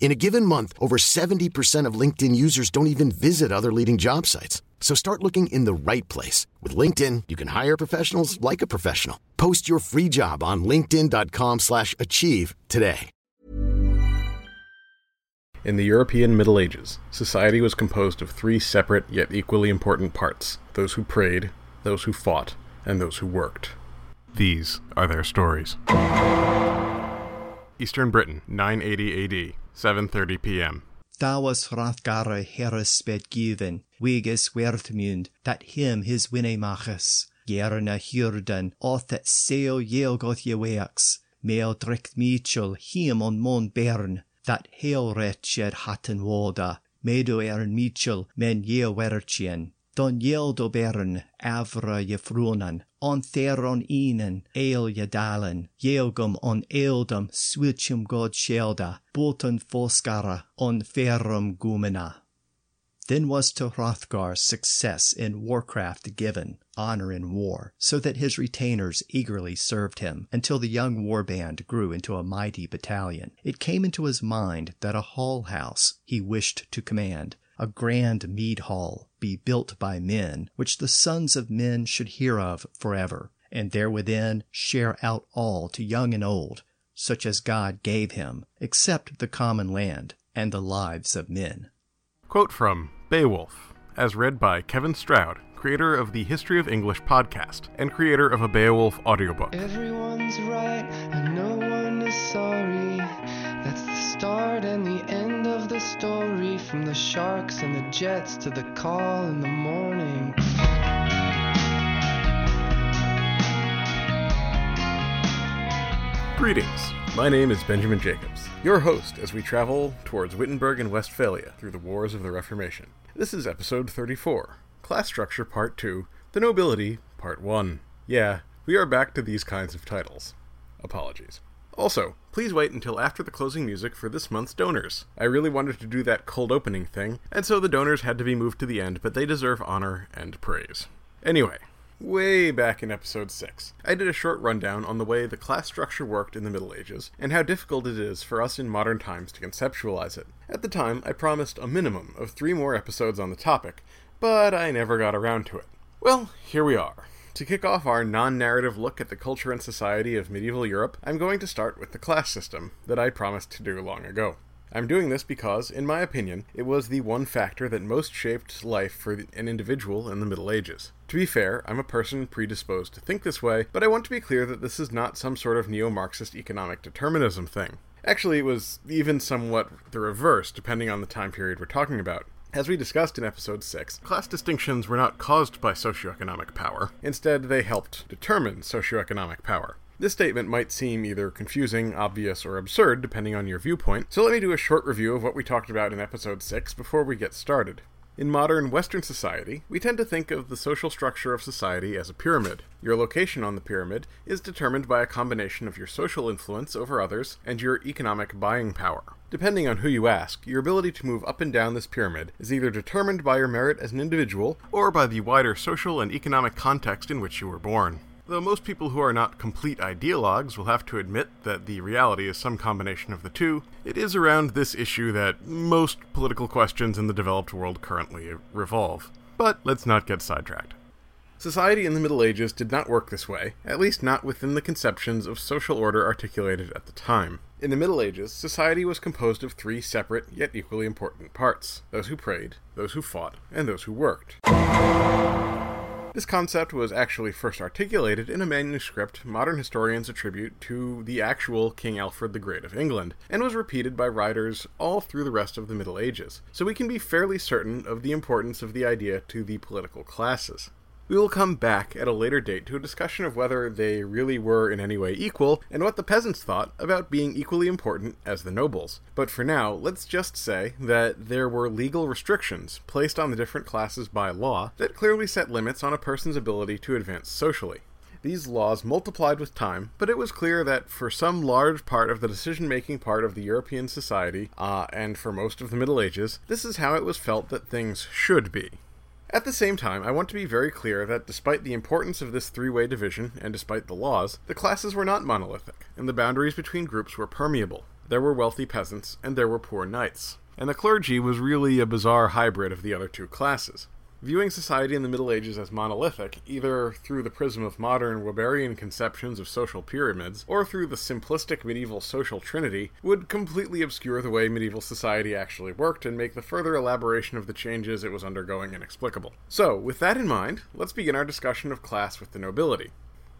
In a given month, over 70% of LinkedIn users don't even visit other leading job sites. So start looking in the right place. With LinkedIn, you can hire professionals like a professional. Post your free job on linkedin.com slash achieve today. In the European Middle Ages, society was composed of three separate yet equally important parts those who prayed, those who fought, and those who worked. These are their stories. Eastern Britain, 980 AD, 7:30 p.m. Thou was Hrothgar Heris bed given, Wigus Wertmund, that him his winnemachus, Gerna Hurden, oth that sail Yelgoth Yeweax, Mel Dricht Mitchell, him on Mon Bern, that hail wretched hatten woda, Medo Ern Mitchell, men ye werchien, Don Yeldo Bern, Avra je frunan, on theron inen, eil je dalen, Jelgum on eildum, switchum god shelda, Bolton foskara, on ferrum gumena. Then was to Hrothgar success in warcraft given, honor in war, so that his retainers eagerly served him, until the young war band grew into a mighty battalion. It came into his mind that a hall house he wished to command, a grand mead hall, be built by men, which the sons of men should hear of forever, and there within share out all to young and old, such as God gave him, except the common land and the lives of men. Quote from Beowulf, as read by Kevin Stroud, creator of the History of English podcast and creator of a Beowulf audiobook. Everyone's right and no one is sorry. Start and the end of the story. From the sharks and the jets to the call in the morning. Greetings. My name is Benjamin Jacobs, your host as we travel towards Wittenberg and Westphalia through the wars of the Reformation. This is episode 34, Class Structure Part 2, The Nobility Part 1. Yeah, we are back to these kinds of titles. Apologies. Also, please wait until after the closing music for this month's donors. I really wanted to do that cold opening thing, and so the donors had to be moved to the end, but they deserve honor and praise. Anyway, way back in episode 6, I did a short rundown on the way the class structure worked in the Middle Ages, and how difficult it is for us in modern times to conceptualize it. At the time, I promised a minimum of three more episodes on the topic, but I never got around to it. Well, here we are. To kick off our non narrative look at the culture and society of medieval Europe, I'm going to start with the class system that I promised to do long ago. I'm doing this because, in my opinion, it was the one factor that most shaped life for an individual in the Middle Ages. To be fair, I'm a person predisposed to think this way, but I want to be clear that this is not some sort of neo Marxist economic determinism thing. Actually, it was even somewhat the reverse, depending on the time period we're talking about. As we discussed in episode 6, class distinctions were not caused by socioeconomic power. Instead, they helped determine socioeconomic power. This statement might seem either confusing, obvious, or absurd depending on your viewpoint, so let me do a short review of what we talked about in episode 6 before we get started. In modern Western society, we tend to think of the social structure of society as a pyramid. Your location on the pyramid is determined by a combination of your social influence over others and your economic buying power. Depending on who you ask, your ability to move up and down this pyramid is either determined by your merit as an individual or by the wider social and economic context in which you were born. Though most people who are not complete ideologues will have to admit that the reality is some combination of the two, it is around this issue that most political questions in the developed world currently revolve. But let's not get sidetracked. Society in the Middle Ages did not work this way, at least not within the conceptions of social order articulated at the time. In the Middle Ages, society was composed of three separate yet equally important parts those who prayed, those who fought, and those who worked. This concept was actually first articulated in a manuscript modern historians attribute to the actual King Alfred the Great of England, and was repeated by writers all through the rest of the Middle Ages, so we can be fairly certain of the importance of the idea to the political classes. We will come back at a later date to a discussion of whether they really were in any way equal, and what the peasants thought about being equally important as the nobles. But for now, let's just say that there were legal restrictions placed on the different classes by law that clearly set limits on a person's ability to advance socially. These laws multiplied with time, but it was clear that for some large part of the decision making part of the European society, uh, and for most of the Middle Ages, this is how it was felt that things should be. At the same time, I want to be very clear that despite the importance of this three way division, and despite the laws, the classes were not monolithic, and the boundaries between groups were permeable. There were wealthy peasants, and there were poor knights. And the clergy was really a bizarre hybrid of the other two classes. Viewing society in the Middle Ages as monolithic, either through the prism of modern Weberian conceptions of social pyramids, or through the simplistic medieval social trinity, would completely obscure the way medieval society actually worked and make the further elaboration of the changes it was undergoing inexplicable. So, with that in mind, let's begin our discussion of class with the nobility.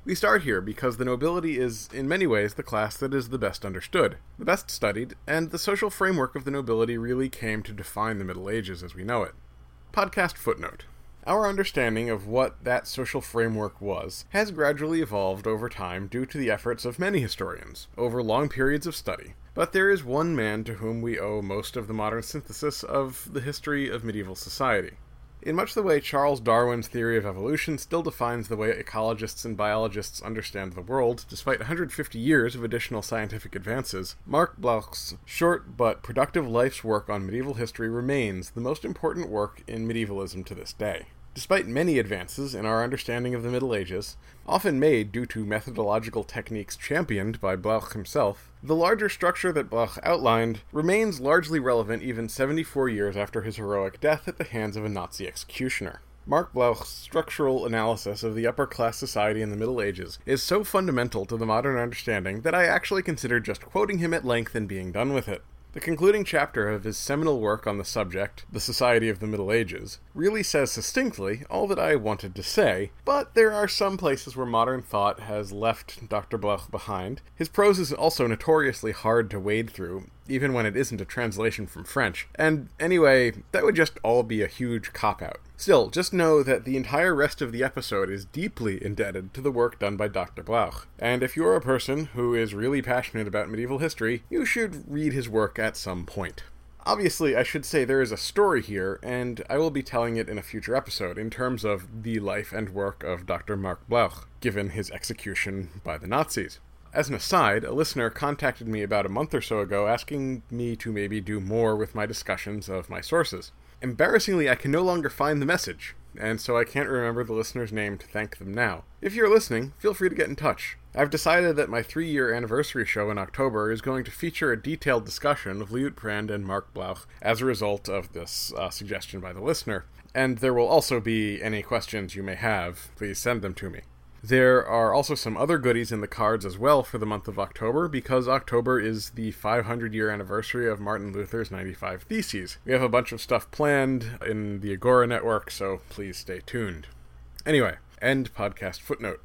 We start here because the nobility is, in many ways, the class that is the best understood, the best studied, and the social framework of the nobility really came to define the Middle Ages as we know it. Podcast footnote. Our understanding of what that social framework was has gradually evolved over time due to the efforts of many historians over long periods of study, but there is one man to whom we owe most of the modern synthesis of the history of medieval society. In much the way Charles Darwin's theory of evolution still defines the way ecologists and biologists understand the world, despite 150 years of additional scientific advances, Marc Bloch's short but productive life's work on medieval history remains the most important work in medievalism to this day. Despite many advances in our understanding of the Middle Ages, often made due to methodological techniques championed by Bloch himself, the larger structure that Bloch outlined remains largely relevant even 74 years after his heroic death at the hands of a Nazi executioner. Marc Bloch's structural analysis of the upper class society in the Middle Ages is so fundamental to the modern understanding that I actually consider just quoting him at length and being done with it. The concluding chapter of his seminal work on the subject, The Society of the Middle Ages, really says succinctly all that I wanted to say, but there are some places where modern thought has left Dr. Bloch behind. His prose is also notoriously hard to wade through, even when it isn't a translation from French. And anyway, that would just all be a huge cop out. Still, just know that the entire rest of the episode is deeply indebted to the work done by Dr. Bloch. And if you're a person who is really passionate about medieval history, you should read his work at some point. Obviously, I should say there is a story here, and I will be telling it in a future episode in terms of the life and work of Dr. Marc Bloch, given his execution by the Nazis. As an aside, a listener contacted me about a month or so ago asking me to maybe do more with my discussions of my sources. Embarrassingly, I can no longer find the message, and so I can't remember the listener's name to thank them now. If you're listening, feel free to get in touch. I've decided that my three year anniversary show in October is going to feature a detailed discussion of Liutprand and Marc Bloch as a result of this uh, suggestion by the listener. And there will also be any questions you may have. Please send them to me. There are also some other goodies in the cards as well for the month of October because October is the 500 year anniversary of Martin Luther's 95 Theses. We have a bunch of stuff planned in the Agora network, so please stay tuned. Anyway, end podcast footnote.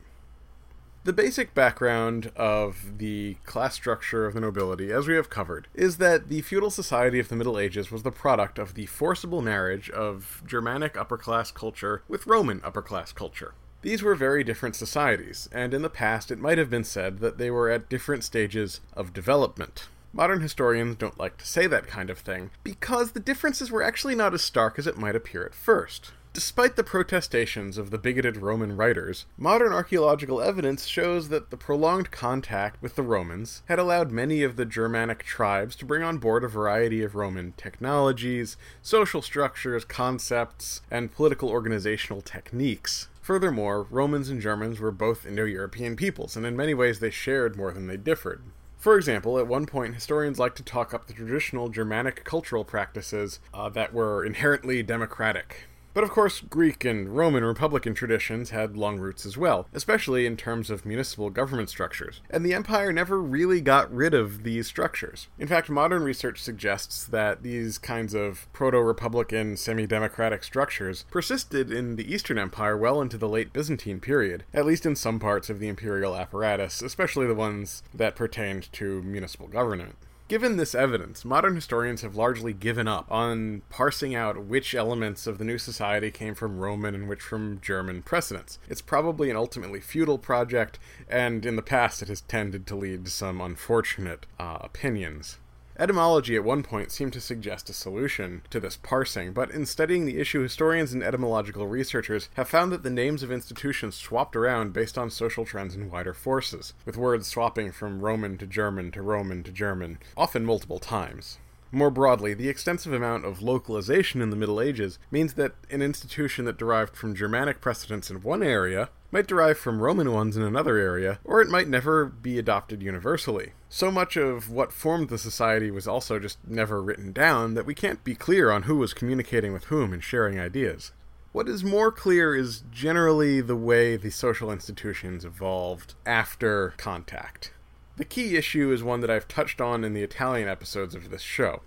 The basic background of the class structure of the nobility, as we have covered, is that the feudal society of the Middle Ages was the product of the forcible marriage of Germanic upper class culture with Roman upper class culture. These were very different societies, and in the past it might have been said that they were at different stages of development. Modern historians don't like to say that kind of thing, because the differences were actually not as stark as it might appear at first. Despite the protestations of the bigoted Roman writers, modern archaeological evidence shows that the prolonged contact with the Romans had allowed many of the Germanic tribes to bring on board a variety of Roman technologies, social structures, concepts, and political organizational techniques. Furthermore, Romans and Germans were both Indo European peoples, and in many ways they shared more than they differed. For example, at one point, historians like to talk up the traditional Germanic cultural practices uh, that were inherently democratic. But of course, Greek and Roman Republican traditions had long roots as well, especially in terms of municipal government structures, and the empire never really got rid of these structures. In fact, modern research suggests that these kinds of proto republican, semi democratic structures persisted in the Eastern Empire well into the late Byzantine period, at least in some parts of the imperial apparatus, especially the ones that pertained to municipal government. Given this evidence, modern historians have largely given up on parsing out which elements of the new society came from Roman and which from German precedents. It's probably an ultimately futile project, and in the past it has tended to lead to some unfortunate uh, opinions. Etymology at one point seemed to suggest a solution to this parsing, but in studying the issue, historians and etymological researchers have found that the names of institutions swapped around based on social trends and wider forces, with words swapping from Roman to German to Roman to German, often multiple times. More broadly, the extensive amount of localization in the Middle Ages means that an institution that derived from Germanic precedents in one area might derive from Roman ones in another area, or it might never be adopted universally. So much of what formed the society was also just never written down that we can't be clear on who was communicating with whom and sharing ideas. What is more clear is generally the way the social institutions evolved after contact. The key issue is one that I've touched on in the Italian episodes of this show.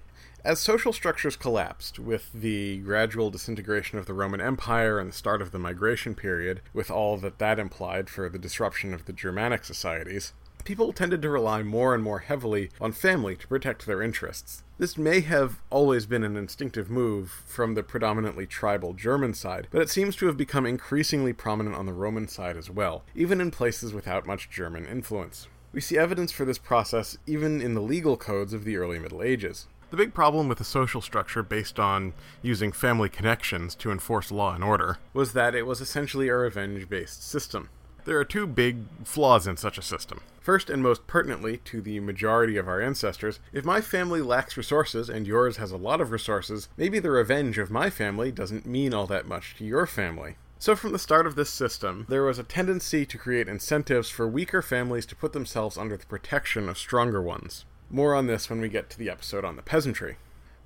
As social structures collapsed, with the gradual disintegration of the Roman Empire and the start of the migration period, with all that that implied for the disruption of the Germanic societies, people tended to rely more and more heavily on family to protect their interests. This may have always been an instinctive move from the predominantly tribal German side, but it seems to have become increasingly prominent on the Roman side as well, even in places without much German influence. We see evidence for this process even in the legal codes of the early Middle Ages. The big problem with a social structure based on using family connections to enforce law and order was that it was essentially a revenge based system. There are two big flaws in such a system. First, and most pertinently to the majority of our ancestors, if my family lacks resources and yours has a lot of resources, maybe the revenge of my family doesn't mean all that much to your family. So, from the start of this system, there was a tendency to create incentives for weaker families to put themselves under the protection of stronger ones. More on this when we get to the episode on the peasantry.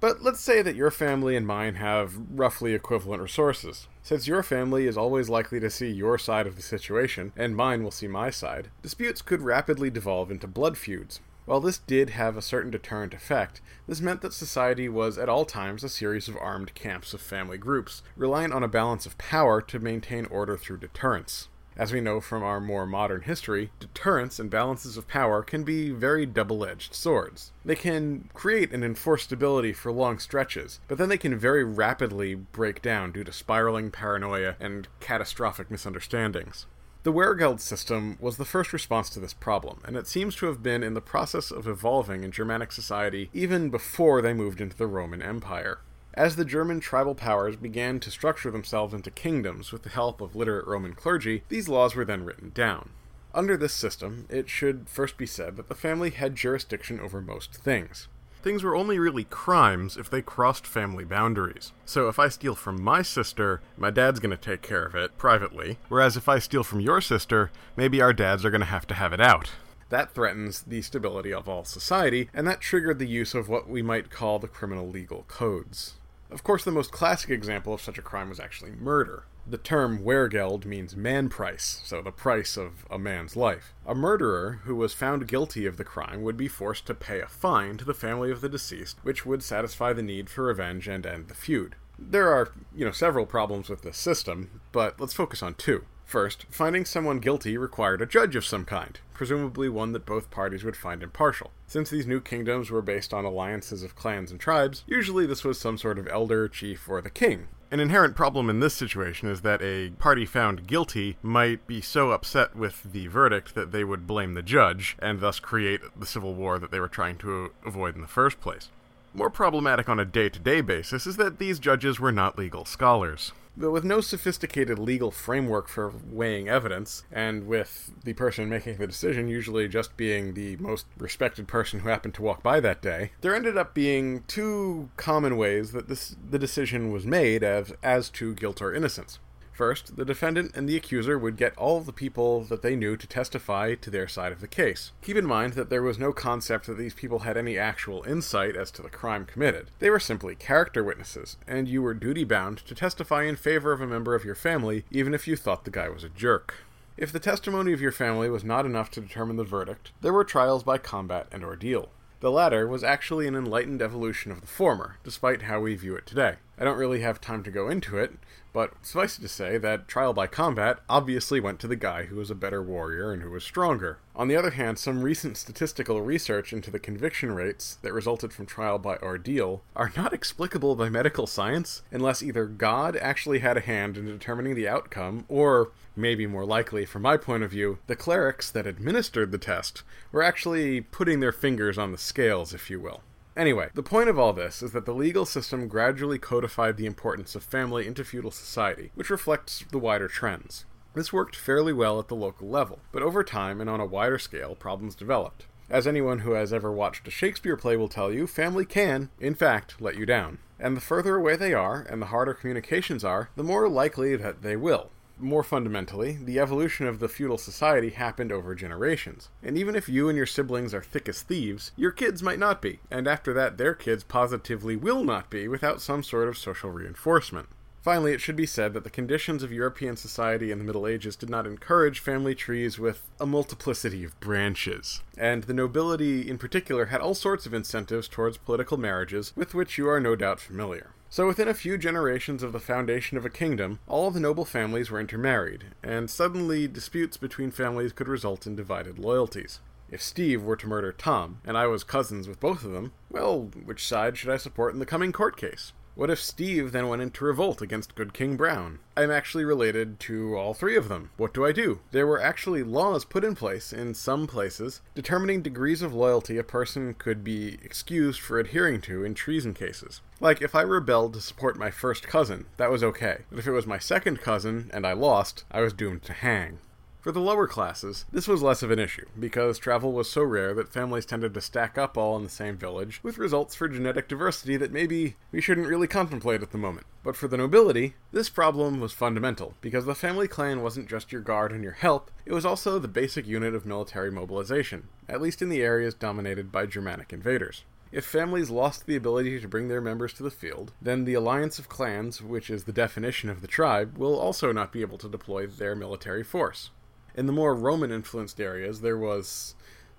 But let's say that your family and mine have roughly equivalent resources. Since your family is always likely to see your side of the situation, and mine will see my side, disputes could rapidly devolve into blood feuds. While this did have a certain deterrent effect, this meant that society was at all times a series of armed camps of family groups, reliant on a balance of power to maintain order through deterrence. As we know from our more modern history, deterrence and balances of power can be very double edged swords. They can create and enforce stability for long stretches, but then they can very rapidly break down due to spiraling paranoia and catastrophic misunderstandings. The Wehrgeld system was the first response to this problem, and it seems to have been in the process of evolving in Germanic society even before they moved into the Roman Empire. As the German tribal powers began to structure themselves into kingdoms with the help of literate Roman clergy, these laws were then written down. Under this system, it should first be said that the family had jurisdiction over most things. Things were only really crimes if they crossed family boundaries. So if I steal from my sister, my dad's gonna take care of it privately, whereas if I steal from your sister, maybe our dads are gonna have to have it out. That threatens the stability of all society, and that triggered the use of what we might call the criminal legal codes. Of course, the most classic example of such a crime was actually murder. The term Wehrgeld means man price, so the price of a man's life. A murderer who was found guilty of the crime would be forced to pay a fine to the family of the deceased, which would satisfy the need for revenge and end the feud. There are, you know, several problems with this system, but let's focus on two. First, finding someone guilty required a judge of some kind, presumably one that both parties would find impartial. Since these new kingdoms were based on alliances of clans and tribes, usually this was some sort of elder, chief, or the king. An inherent problem in this situation is that a party found guilty might be so upset with the verdict that they would blame the judge, and thus create the civil war that they were trying to avoid in the first place. More problematic on a day to day basis is that these judges were not legal scholars. But with no sophisticated legal framework for weighing evidence, and with the person making the decision usually just being the most respected person who happened to walk by that day, there ended up being two common ways that this, the decision was made as, as to guilt or innocence. First, the defendant and the accuser would get all the people that they knew to testify to their side of the case. Keep in mind that there was no concept that these people had any actual insight as to the crime committed. They were simply character witnesses, and you were duty bound to testify in favor of a member of your family, even if you thought the guy was a jerk. If the testimony of your family was not enough to determine the verdict, there were trials by combat and ordeal. The latter was actually an enlightened evolution of the former, despite how we view it today. I don't really have time to go into it, but suffice it to say that trial by combat obviously went to the guy who was a better warrior and who was stronger. On the other hand, some recent statistical research into the conviction rates that resulted from trial by ordeal are not explicable by medical science unless either God actually had a hand in determining the outcome, or, maybe more likely from my point of view, the clerics that administered the test were actually putting their fingers on the scales, if you will. Anyway, the point of all this is that the legal system gradually codified the importance of family into feudal society, which reflects the wider trends. This worked fairly well at the local level, but over time and on a wider scale, problems developed. As anyone who has ever watched a Shakespeare play will tell you, family can, in fact, let you down. And the further away they are, and the harder communications are, the more likely that they will more fundamentally, the evolution of the feudal society happened over generations. And even if you and your siblings are thick as thieves, your kids might not be, and after that, their kids positively will not be without some sort of social reinforcement. Finally, it should be said that the conditions of European society in the Middle Ages did not encourage family trees with a multiplicity of branches, and the nobility in particular had all sorts of incentives towards political marriages with which you are no doubt familiar. So, within a few generations of the foundation of a kingdom, all the noble families were intermarried, and suddenly disputes between families could result in divided loyalties. If Steve were to murder Tom, and I was cousins with both of them, well, which side should I support in the coming court case? What if Steve then went into revolt against Good King Brown? I'm actually related to all three of them. What do I do? There were actually laws put in place in some places determining degrees of loyalty a person could be excused for adhering to in treason cases. Like, if I rebelled to support my first cousin, that was okay. But if it was my second cousin and I lost, I was doomed to hang. For the lower classes, this was less of an issue, because travel was so rare that families tended to stack up all in the same village, with results for genetic diversity that maybe we shouldn't really contemplate at the moment. But for the nobility, this problem was fundamental, because the family clan wasn't just your guard and your help, it was also the basic unit of military mobilization, at least in the areas dominated by Germanic invaders. If families lost the ability to bring their members to the field, then the alliance of clans, which is the definition of the tribe, will also not be able to deploy their military force. In the more Roman influenced areas, there was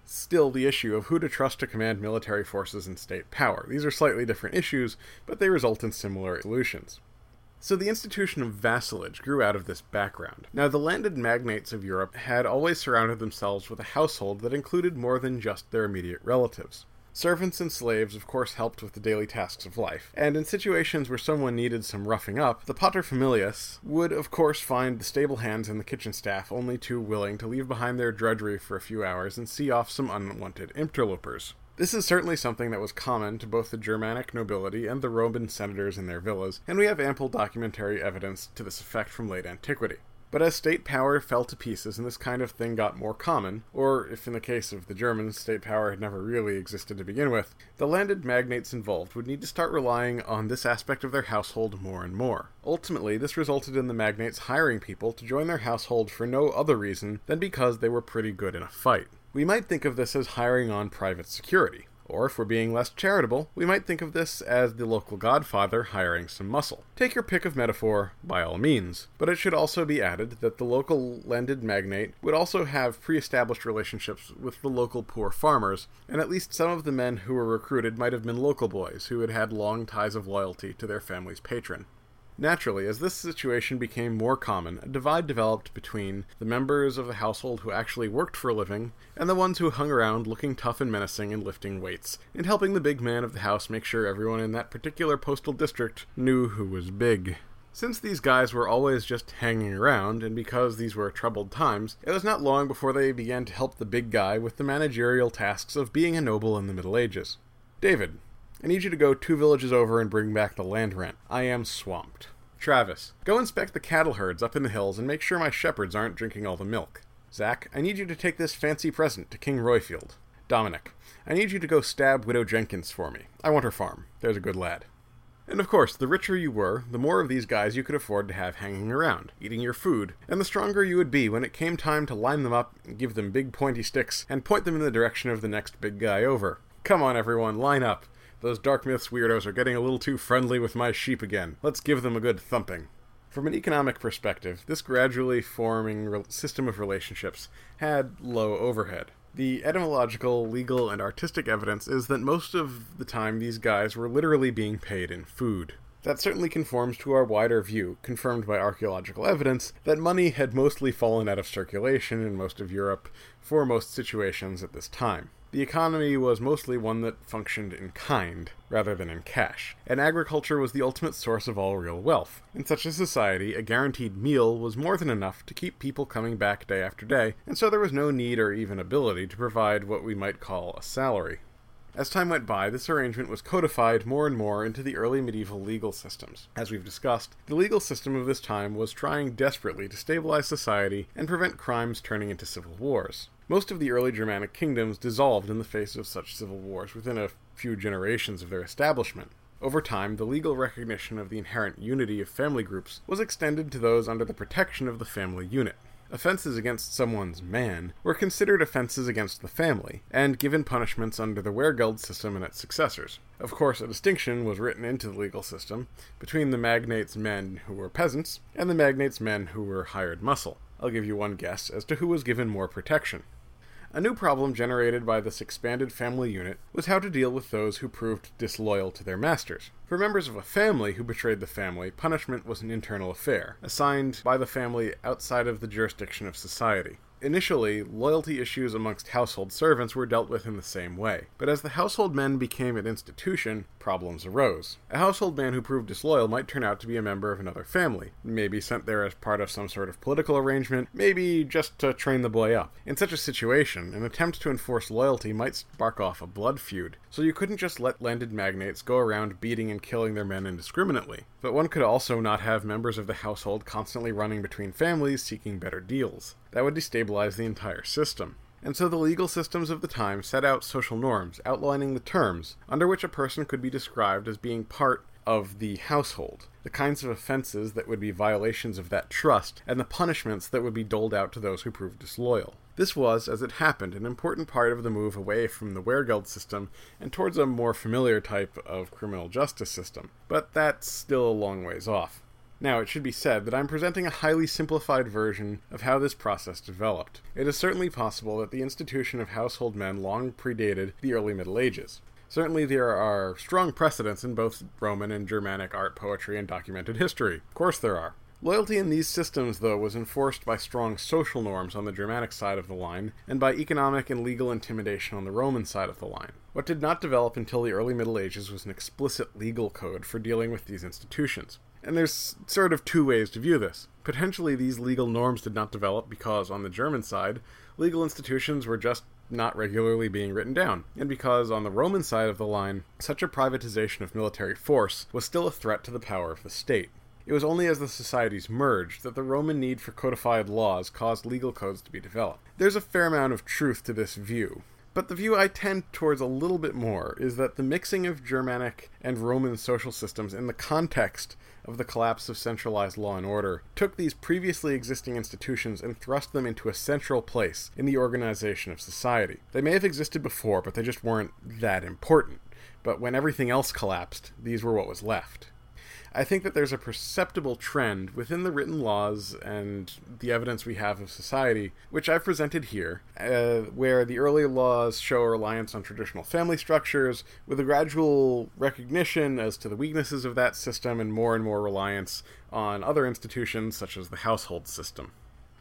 still the issue of who to trust to command military forces and state power. These are slightly different issues, but they result in similar solutions. So the institution of vassalage grew out of this background. Now, the landed magnates of Europe had always surrounded themselves with a household that included more than just their immediate relatives. Servants and slaves, of course, helped with the daily tasks of life, and in situations where someone needed some roughing up, the paterfamilias would, of course, find the stable hands and the kitchen staff only too willing to leave behind their drudgery for a few hours and see off some unwanted interlopers. This is certainly something that was common to both the Germanic nobility and the Roman senators in their villas, and we have ample documentary evidence to this effect from late antiquity. But as state power fell to pieces and this kind of thing got more common, or if in the case of the Germans, state power had never really existed to begin with, the landed magnates involved would need to start relying on this aspect of their household more and more. Ultimately, this resulted in the magnates hiring people to join their household for no other reason than because they were pretty good in a fight. We might think of this as hiring on private security. Or, if we're being less charitable, we might think of this as the local godfather hiring some muscle. Take your pick of metaphor, by all means, but it should also be added that the local landed magnate would also have pre established relationships with the local poor farmers, and at least some of the men who were recruited might have been local boys who had had long ties of loyalty to their family's patron. Naturally, as this situation became more common, a divide developed between the members of the household who actually worked for a living and the ones who hung around looking tough and menacing and lifting weights, and helping the big man of the house make sure everyone in that particular postal district knew who was big. Since these guys were always just hanging around, and because these were troubled times, it was not long before they began to help the big guy with the managerial tasks of being a noble in the Middle Ages. David, I need you to go two villages over and bring back the land rent. I am swamped. Travis, go inspect the cattle herds up in the hills and make sure my shepherds aren't drinking all the milk. Zach, I need you to take this fancy present to King Royfield. Dominic, I need you to go stab Widow Jenkins for me. I want her farm. There's a good lad. And of course, the richer you were, the more of these guys you could afford to have hanging around, eating your food, and the stronger you would be when it came time to line them up give them big pointy sticks and point them in the direction of the next big guy over. Come on, everyone, line up. Those Dark Myths weirdos are getting a little too friendly with my sheep again. Let's give them a good thumping. From an economic perspective, this gradually forming re- system of relationships had low overhead. The etymological, legal, and artistic evidence is that most of the time these guys were literally being paid in food. That certainly conforms to our wider view, confirmed by archaeological evidence, that money had mostly fallen out of circulation in most of Europe for most situations at this time. The economy was mostly one that functioned in kind, rather than in cash, and agriculture was the ultimate source of all real wealth. In such a society, a guaranteed meal was more than enough to keep people coming back day after day, and so there was no need or even ability to provide what we might call a salary. As time went by, this arrangement was codified more and more into the early medieval legal systems. As we've discussed, the legal system of this time was trying desperately to stabilize society and prevent crimes turning into civil wars. Most of the early Germanic kingdoms dissolved in the face of such civil wars within a few generations of their establishment. Over time, the legal recognition of the inherent unity of family groups was extended to those under the protection of the family unit offenses against someone's man were considered offenses against the family, and given punishments under the Wehrgeld system and its successors. Of course, a distinction was written into the legal system between the magnate's men who were peasants and the magnate's men who were hired muscle. I'll give you one guess as to who was given more protection. A new problem generated by this expanded family unit was how to deal with those who proved disloyal to their masters. For members of a family who betrayed the family, punishment was an internal affair, assigned by the family outside of the jurisdiction of society. Initially, loyalty issues amongst household servants were dealt with in the same way, but as the household men became an institution, problems arose. A household man who proved disloyal might turn out to be a member of another family, maybe sent there as part of some sort of political arrangement, maybe just to train the boy up. In such a situation, an attempt to enforce loyalty might spark off a blood feud, so you couldn't just let landed magnates go around beating and killing their men indiscriminately. But one could also not have members of the household constantly running between families seeking better deals. That would destabilize the entire system. And so the legal systems of the time set out social norms, outlining the terms under which a person could be described as being part of the household, the kinds of offenses that would be violations of that trust, and the punishments that would be doled out to those who proved disloyal. This was, as it happened, an important part of the move away from the Wehrgeld system and towards a more familiar type of criminal justice system, but that's still a long ways off. Now, it should be said that I'm presenting a highly simplified version of how this process developed. It is certainly possible that the institution of household men long predated the early Middle Ages. Certainly, there are strong precedents in both Roman and Germanic art, poetry, and documented history. Of course, there are. Loyalty in these systems, though, was enforced by strong social norms on the Germanic side of the line, and by economic and legal intimidation on the Roman side of the line. What did not develop until the early Middle Ages was an explicit legal code for dealing with these institutions. And there's sort of two ways to view this. Potentially, these legal norms did not develop because, on the German side, legal institutions were just not regularly being written down, and because, on the Roman side of the line, such a privatization of military force was still a threat to the power of the state. It was only as the societies merged that the Roman need for codified laws caused legal codes to be developed. There's a fair amount of truth to this view, but the view I tend towards a little bit more is that the mixing of Germanic and Roman social systems in the context of the collapse of centralized law and order took these previously existing institutions and thrust them into a central place in the organization of society. They may have existed before, but they just weren't that important. But when everything else collapsed, these were what was left. I think that there's a perceptible trend within the written laws and the evidence we have of society, which I've presented here, uh, where the early laws show a reliance on traditional family structures, with a gradual recognition as to the weaknesses of that system and more and more reliance on other institutions such as the household system.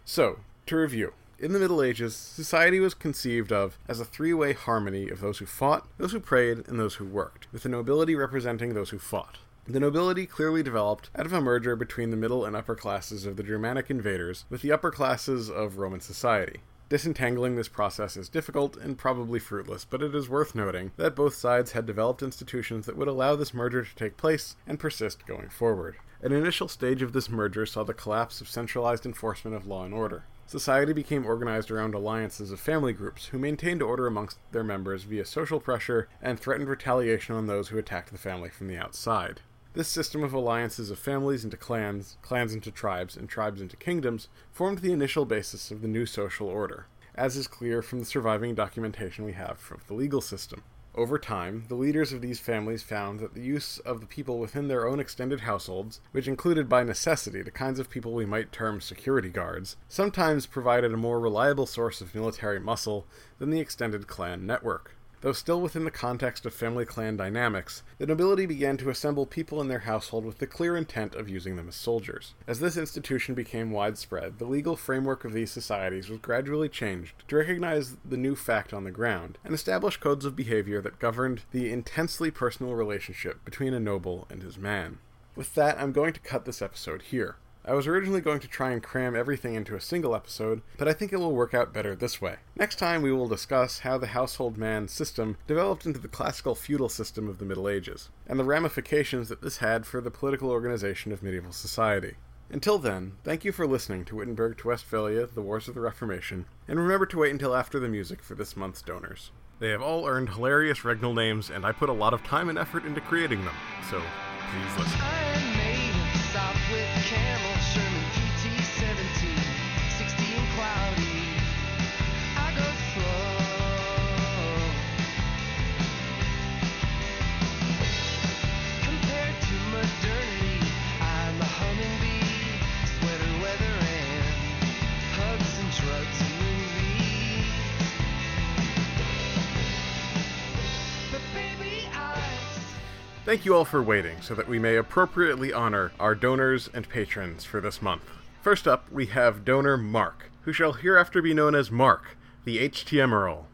So, to review. In the Middle Ages, society was conceived of as a three way harmony of those who fought, those who prayed, and those who worked, with the nobility representing those who fought. The nobility clearly developed out of a merger between the middle and upper classes of the Germanic invaders with the upper classes of Roman society. Disentangling this process is difficult and probably fruitless, but it is worth noting that both sides had developed institutions that would allow this merger to take place and persist going forward. An initial stage of this merger saw the collapse of centralized enforcement of law and order. Society became organized around alliances of family groups who maintained order amongst their members via social pressure and threatened retaliation on those who attacked the family from the outside. This system of alliances of families into clans, clans into tribes, and tribes into kingdoms formed the initial basis of the new social order, as is clear from the surviving documentation we have of the legal system. Over time, the leaders of these families found that the use of the people within their own extended households, which included by necessity the kinds of people we might term security guards, sometimes provided a more reliable source of military muscle than the extended clan network. Though still within the context of family clan dynamics, the nobility began to assemble people in their household with the clear intent of using them as soldiers. As this institution became widespread, the legal framework of these societies was gradually changed to recognize the new fact on the ground and establish codes of behavior that governed the intensely personal relationship between a noble and his man. With that, I'm going to cut this episode here. I was originally going to try and cram everything into a single episode, but I think it will work out better this way. Next time, we will discuss how the household man system developed into the classical feudal system of the Middle Ages, and the ramifications that this had for the political organization of medieval society. Until then, thank you for listening to Wittenberg to Westphalia, The Wars of the Reformation, and remember to wait until after the music for this month's donors. They have all earned hilarious regnal names, and I put a lot of time and effort into creating them, so please listen. Thank you all for waiting so that we may appropriately honor our donors and patrons for this month. First up, we have donor Mark, who shall hereafter be known as Mark, the HTM.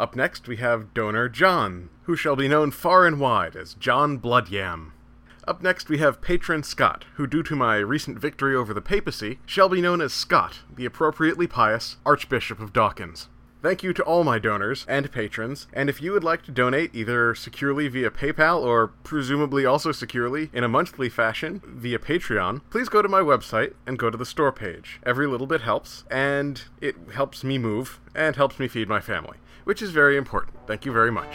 Up next, we have donor John, who shall be known far and wide as John Bloodyam. Up next, we have patron Scott, who, due to my recent victory over the papacy, shall be known as Scott, the appropriately pious Archbishop of Dawkins. Thank you to all my donors and patrons, and if you would like to donate either securely via PayPal or presumably also securely in a monthly fashion via Patreon, please go to my website and go to the store page. Every little bit helps, and it helps me move and helps me feed my family, which is very important. Thank you very much.